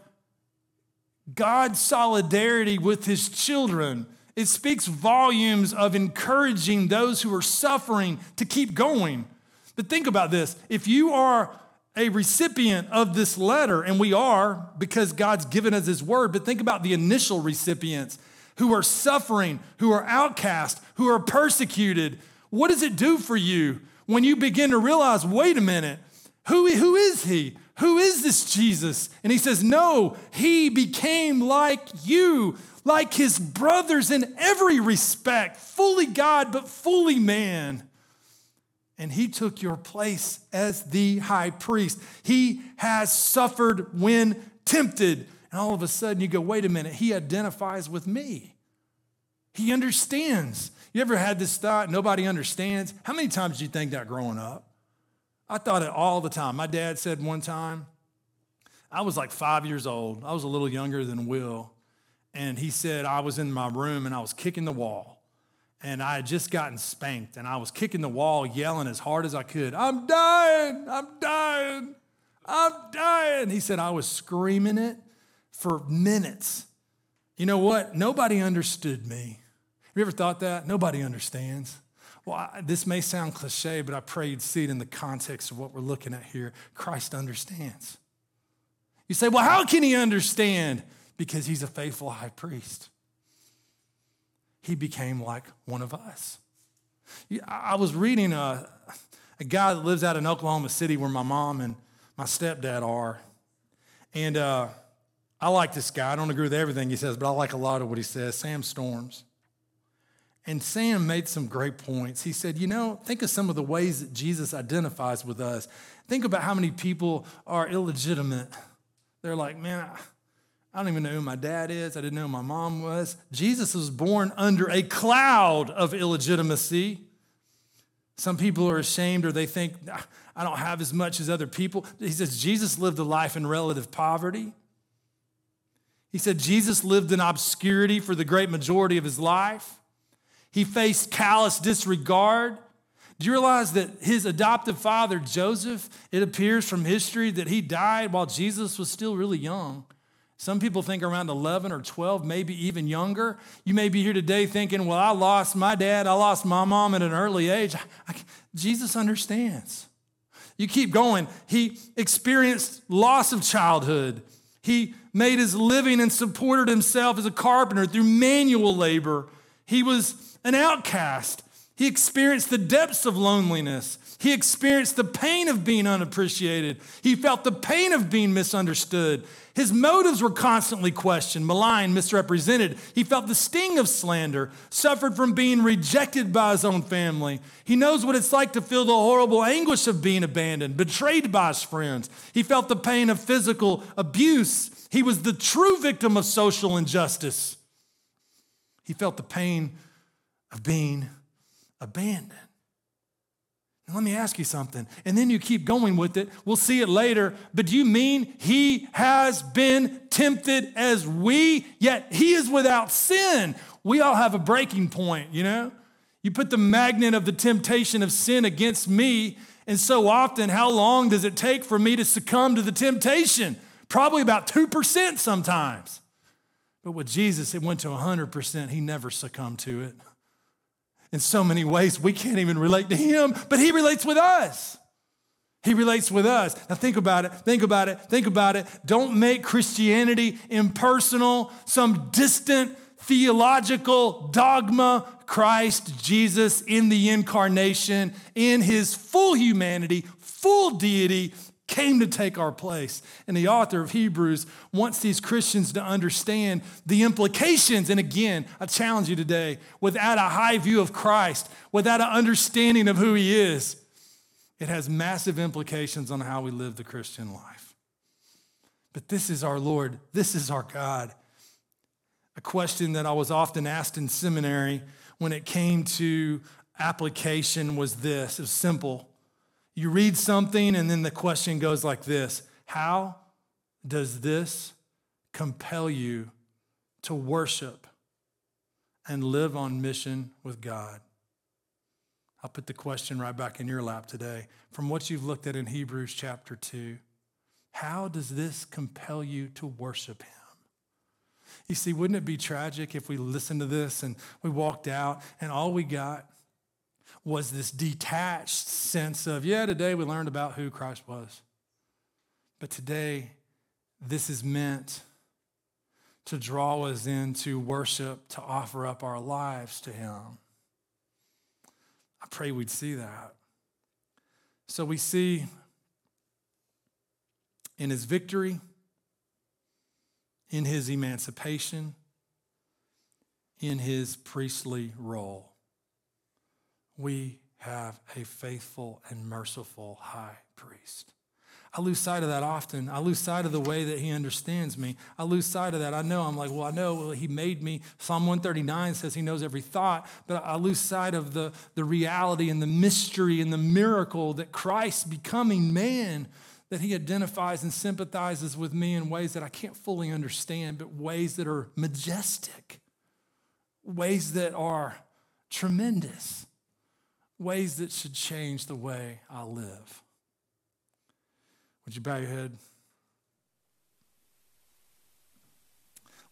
God's solidarity with his children. It speaks volumes of encouraging those who are suffering to keep going. But think about this if you are a recipient of this letter, and we are because God's given us his word, but think about the initial recipients who are suffering, who are outcast, who are persecuted. What does it do for you when you begin to realize, wait a minute, who, who is he? Who is this Jesus? And he says, No, he became like you, like his brothers in every respect, fully God, but fully man. And he took your place as the high priest. He has suffered when tempted. And all of a sudden you go, wait a minute, he identifies with me. He understands. You ever had this thought, nobody understands? How many times did you think that growing up? I thought it all the time. My dad said one time, I was like five years old. I was a little younger than Will. And he said, I was in my room and I was kicking the wall. And I had just gotten spanked and I was kicking the wall, yelling as hard as I could, I'm dying, I'm dying, I'm dying. He said, I was screaming it for minutes. You know what? Nobody understood me. Have you ever thought that? Nobody understands. Well, I, this may sound cliche, but I pray you'd see it in the context of what we're looking at here. Christ understands. You say, well, how can he understand? Because he's a faithful high priest. He became like one of us. I was reading a, a guy that lives out in Oklahoma City where my mom and my stepdad are. And uh, I like this guy. I don't agree with everything he says, but I like a lot of what he says. Sam Storms. And Sam made some great points. He said, You know, think of some of the ways that Jesus identifies with us. Think about how many people are illegitimate. They're like, Man, I don't even know who my dad is. I didn't know who my mom was. Jesus was born under a cloud of illegitimacy. Some people are ashamed or they think, I don't have as much as other people. He says Jesus lived a life in relative poverty. He said Jesus lived in obscurity for the great majority of his life. He faced callous disregard. Do you realize that his adoptive father, Joseph, it appears from history that he died while Jesus was still really young? Some people think around 11 or 12, maybe even younger. You may be here today thinking, well, I lost my dad, I lost my mom at an early age. I, Jesus understands. You keep going. He experienced loss of childhood. He made his living and supported himself as a carpenter through manual labor. He was an outcast. He experienced the depths of loneliness. He experienced the pain of being unappreciated. He felt the pain of being misunderstood. His motives were constantly questioned, maligned, misrepresented. He felt the sting of slander, suffered from being rejected by his own family. He knows what it's like to feel the horrible anguish of being abandoned, betrayed by his friends. He felt the pain of physical abuse. He was the true victim of social injustice. He felt the pain of being abandoned. Now, let me ask you something. And then you keep going with it. We'll see it later. But do you mean he has been tempted as we, yet he is without sin? We all have a breaking point, you know? You put the magnet of the temptation of sin against me, and so often, how long does it take for me to succumb to the temptation? Probably about 2% sometimes. But with Jesus, it went to 100%. He never succumbed to it in so many ways we can't even relate to him, but he relates with us. He relates with us. Now, think about it, think about it, think about it. Don't make Christianity impersonal, some distant theological dogma. Christ Jesus in the incarnation, in his full humanity, full deity, came to take our place. And the author of Hebrews wants these Christians to understand the implications. And again, I challenge you today without a high view of Christ, without an understanding of who he is, it has massive implications on how we live the Christian life. But this is our Lord, this is our God. A question that I was often asked in seminary when it came to application was this it was simple you read something, and then the question goes like this How does this compel you to worship and live on mission with God? I'll put the question right back in your lap today. From what you've looked at in Hebrews chapter 2, how does this compel you to worship Him? You see, wouldn't it be tragic if we listened to this and we walked out and all we got was this detached sense of, yeah, today we learned about who Christ was. But today, this is meant to draw us into worship, to offer up our lives to Him. I pray we'd see that. So we see in His victory, in His emancipation, in His priestly role we have a faithful and merciful high priest. I lose sight of that often. I lose sight of the way that he understands me. I lose sight of that. I know I'm like, well, I know well, he made me. Psalm 139 says he knows every thought, but I lose sight of the, the reality and the mystery and the miracle that Christ becoming man, that he identifies and sympathizes with me in ways that I can't fully understand, but ways that are majestic, ways that are tremendous ways that should change the way I live. Would you bow your head?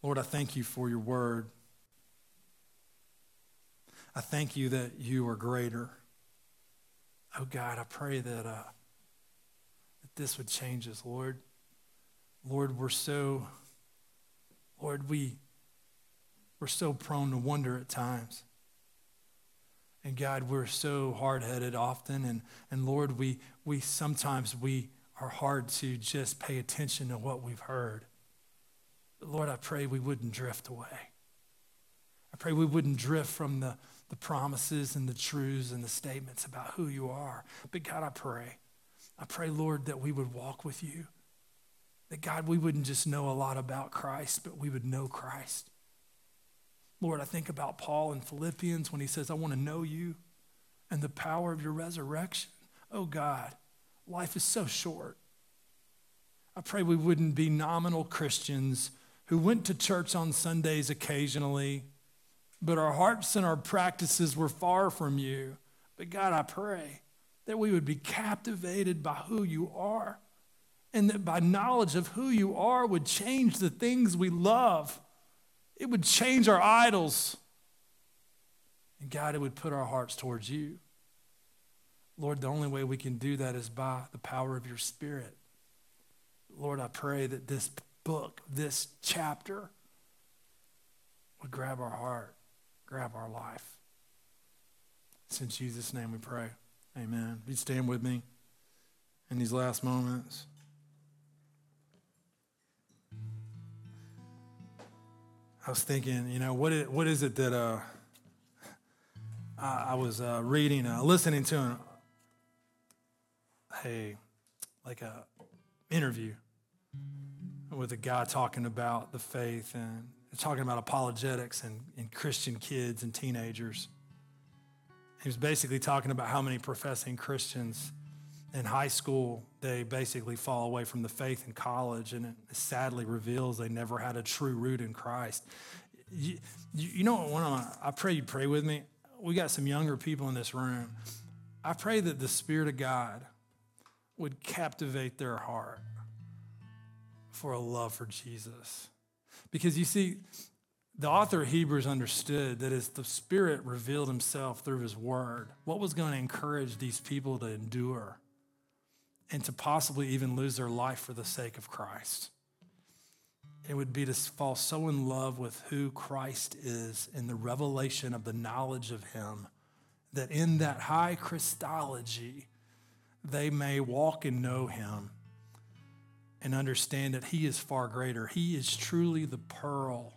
Lord, I thank you for your word. I thank you that you are greater. Oh God, I pray that, uh, that this would change us, Lord. Lord, we're so, Lord, we, we're so prone to wonder at times. And God, we're so hard-headed often. And, and Lord, we, we sometimes we are hard to just pay attention to what we've heard. But Lord, I pray we wouldn't drift away. I pray we wouldn't drift from the, the promises and the truths and the statements about who you are. But God, I pray. I pray, Lord, that we would walk with you. that God, we wouldn't just know a lot about Christ, but we would know Christ. Lord, I think about Paul in Philippians when he says, I want to know you and the power of your resurrection. Oh God, life is so short. I pray we wouldn't be nominal Christians who went to church on Sundays occasionally, but our hearts and our practices were far from you. But God, I pray that we would be captivated by who you are, and that by knowledge of who you are would change the things we love. It would change our idols. And God, it would put our hearts towards you. Lord, the only way we can do that is by the power of your Spirit. Lord, I pray that this book, this chapter, would grab our heart, grab our life. It's in Jesus' name we pray. Amen. You stand with me in these last moments. I was thinking, you know, what is, what is it that uh, I, I was uh, reading, uh, listening to an, a like a interview with a guy talking about the faith and talking about apologetics and, and Christian kids and teenagers. He was basically talking about how many professing Christians in high school they basically fall away from the faith in college, and it sadly reveals they never had a true root in Christ. You, you, know what? I pray you pray with me. We got some younger people in this room. I pray that the Spirit of God would captivate their heart for a love for Jesus. Because you see, the author of Hebrews understood that as the Spirit revealed himself through his word, what was going to encourage these people to endure and to possibly even lose their life for the sake of Christ. It would be to fall so in love with who Christ is and the revelation of the knowledge of him that in that high Christology, they may walk and know him and understand that he is far greater. He is truly the pearl,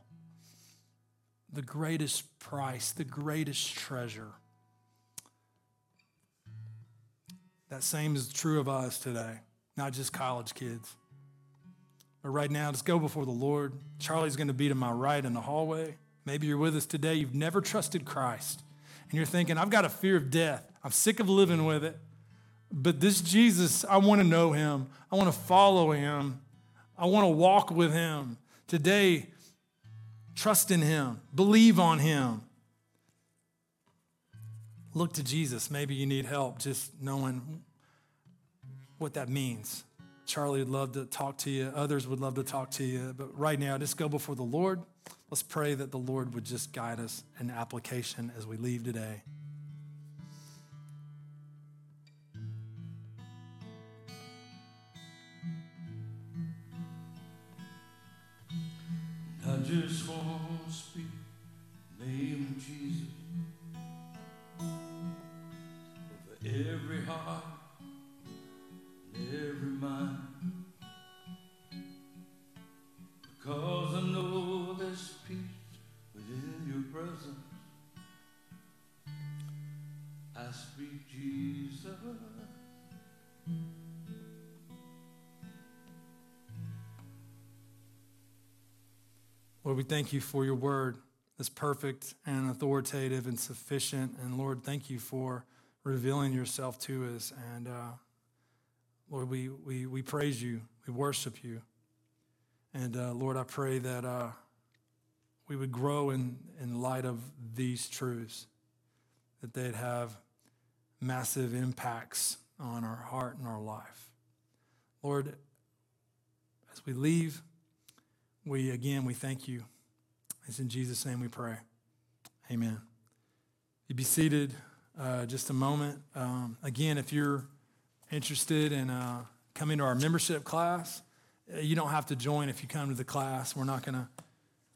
the greatest price, the greatest treasure. That same is true of us today, not just college kids. But right now, let's go before the Lord. Charlie's going to be to my right in the hallway. Maybe you're with us today. You've never trusted Christ. And you're thinking, I've got a fear of death. I'm sick of living with it. But this Jesus, I want to know him. I want to follow him. I want to walk with him. Today, trust in him, believe on him. Look to Jesus. Maybe you need help just knowing what that means. Charlie would love to talk to you, others would love to talk to you. But right now, just go before the Lord. Let's pray that the Lord would just guide us in application as we leave today. I just want to speak the name of Jesus every heart, every mind. Because I know there's peace within your presence. I speak Jesus. Lord, we thank you for your word that's perfect and authoritative and sufficient. And Lord, thank you for revealing yourself to us. And uh, Lord, we, we, we praise you, we worship you. And uh, Lord, I pray that uh, we would grow in, in light of these truths, that they'd have massive impacts on our heart and our life. Lord, as we leave, we again, we thank you. It's in Jesus' name we pray. Amen. You be seated uh, just a moment. Um, again, if you're interested in uh, coming to our membership class, uh, you don't have to join if you come to the class. We're not going to,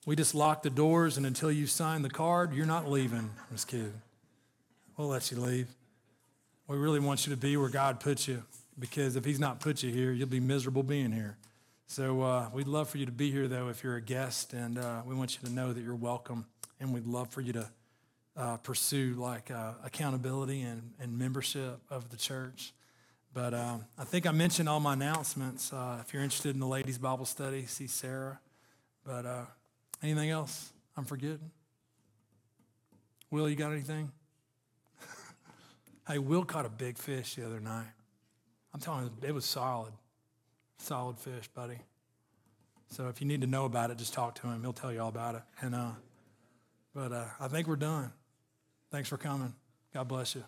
we just lock the doors, and until you sign the card, you're not leaving. Just kidding. We'll let you leave. We really want you to be where God put you because if He's not put you here, you'll be miserable being here. So uh, we'd love for you to be here, though, if you're a guest, and uh, we want you to know that you're welcome, and we'd love for you to uh, pursue like uh, accountability and, and membership of the church. But um, I think I mentioned all my announcements. Uh, if you're interested in the ladies' Bible study, see Sarah. But uh, anything else I'm forgetting? Will, you got anything? <laughs> hey, Will caught a big fish the other night. I'm telling you, it was solid. Solid fish, buddy. So if you need to know about it, just talk to him. He'll tell you all about it. And uh, but uh, I think we're done. Thanks for coming. God bless you.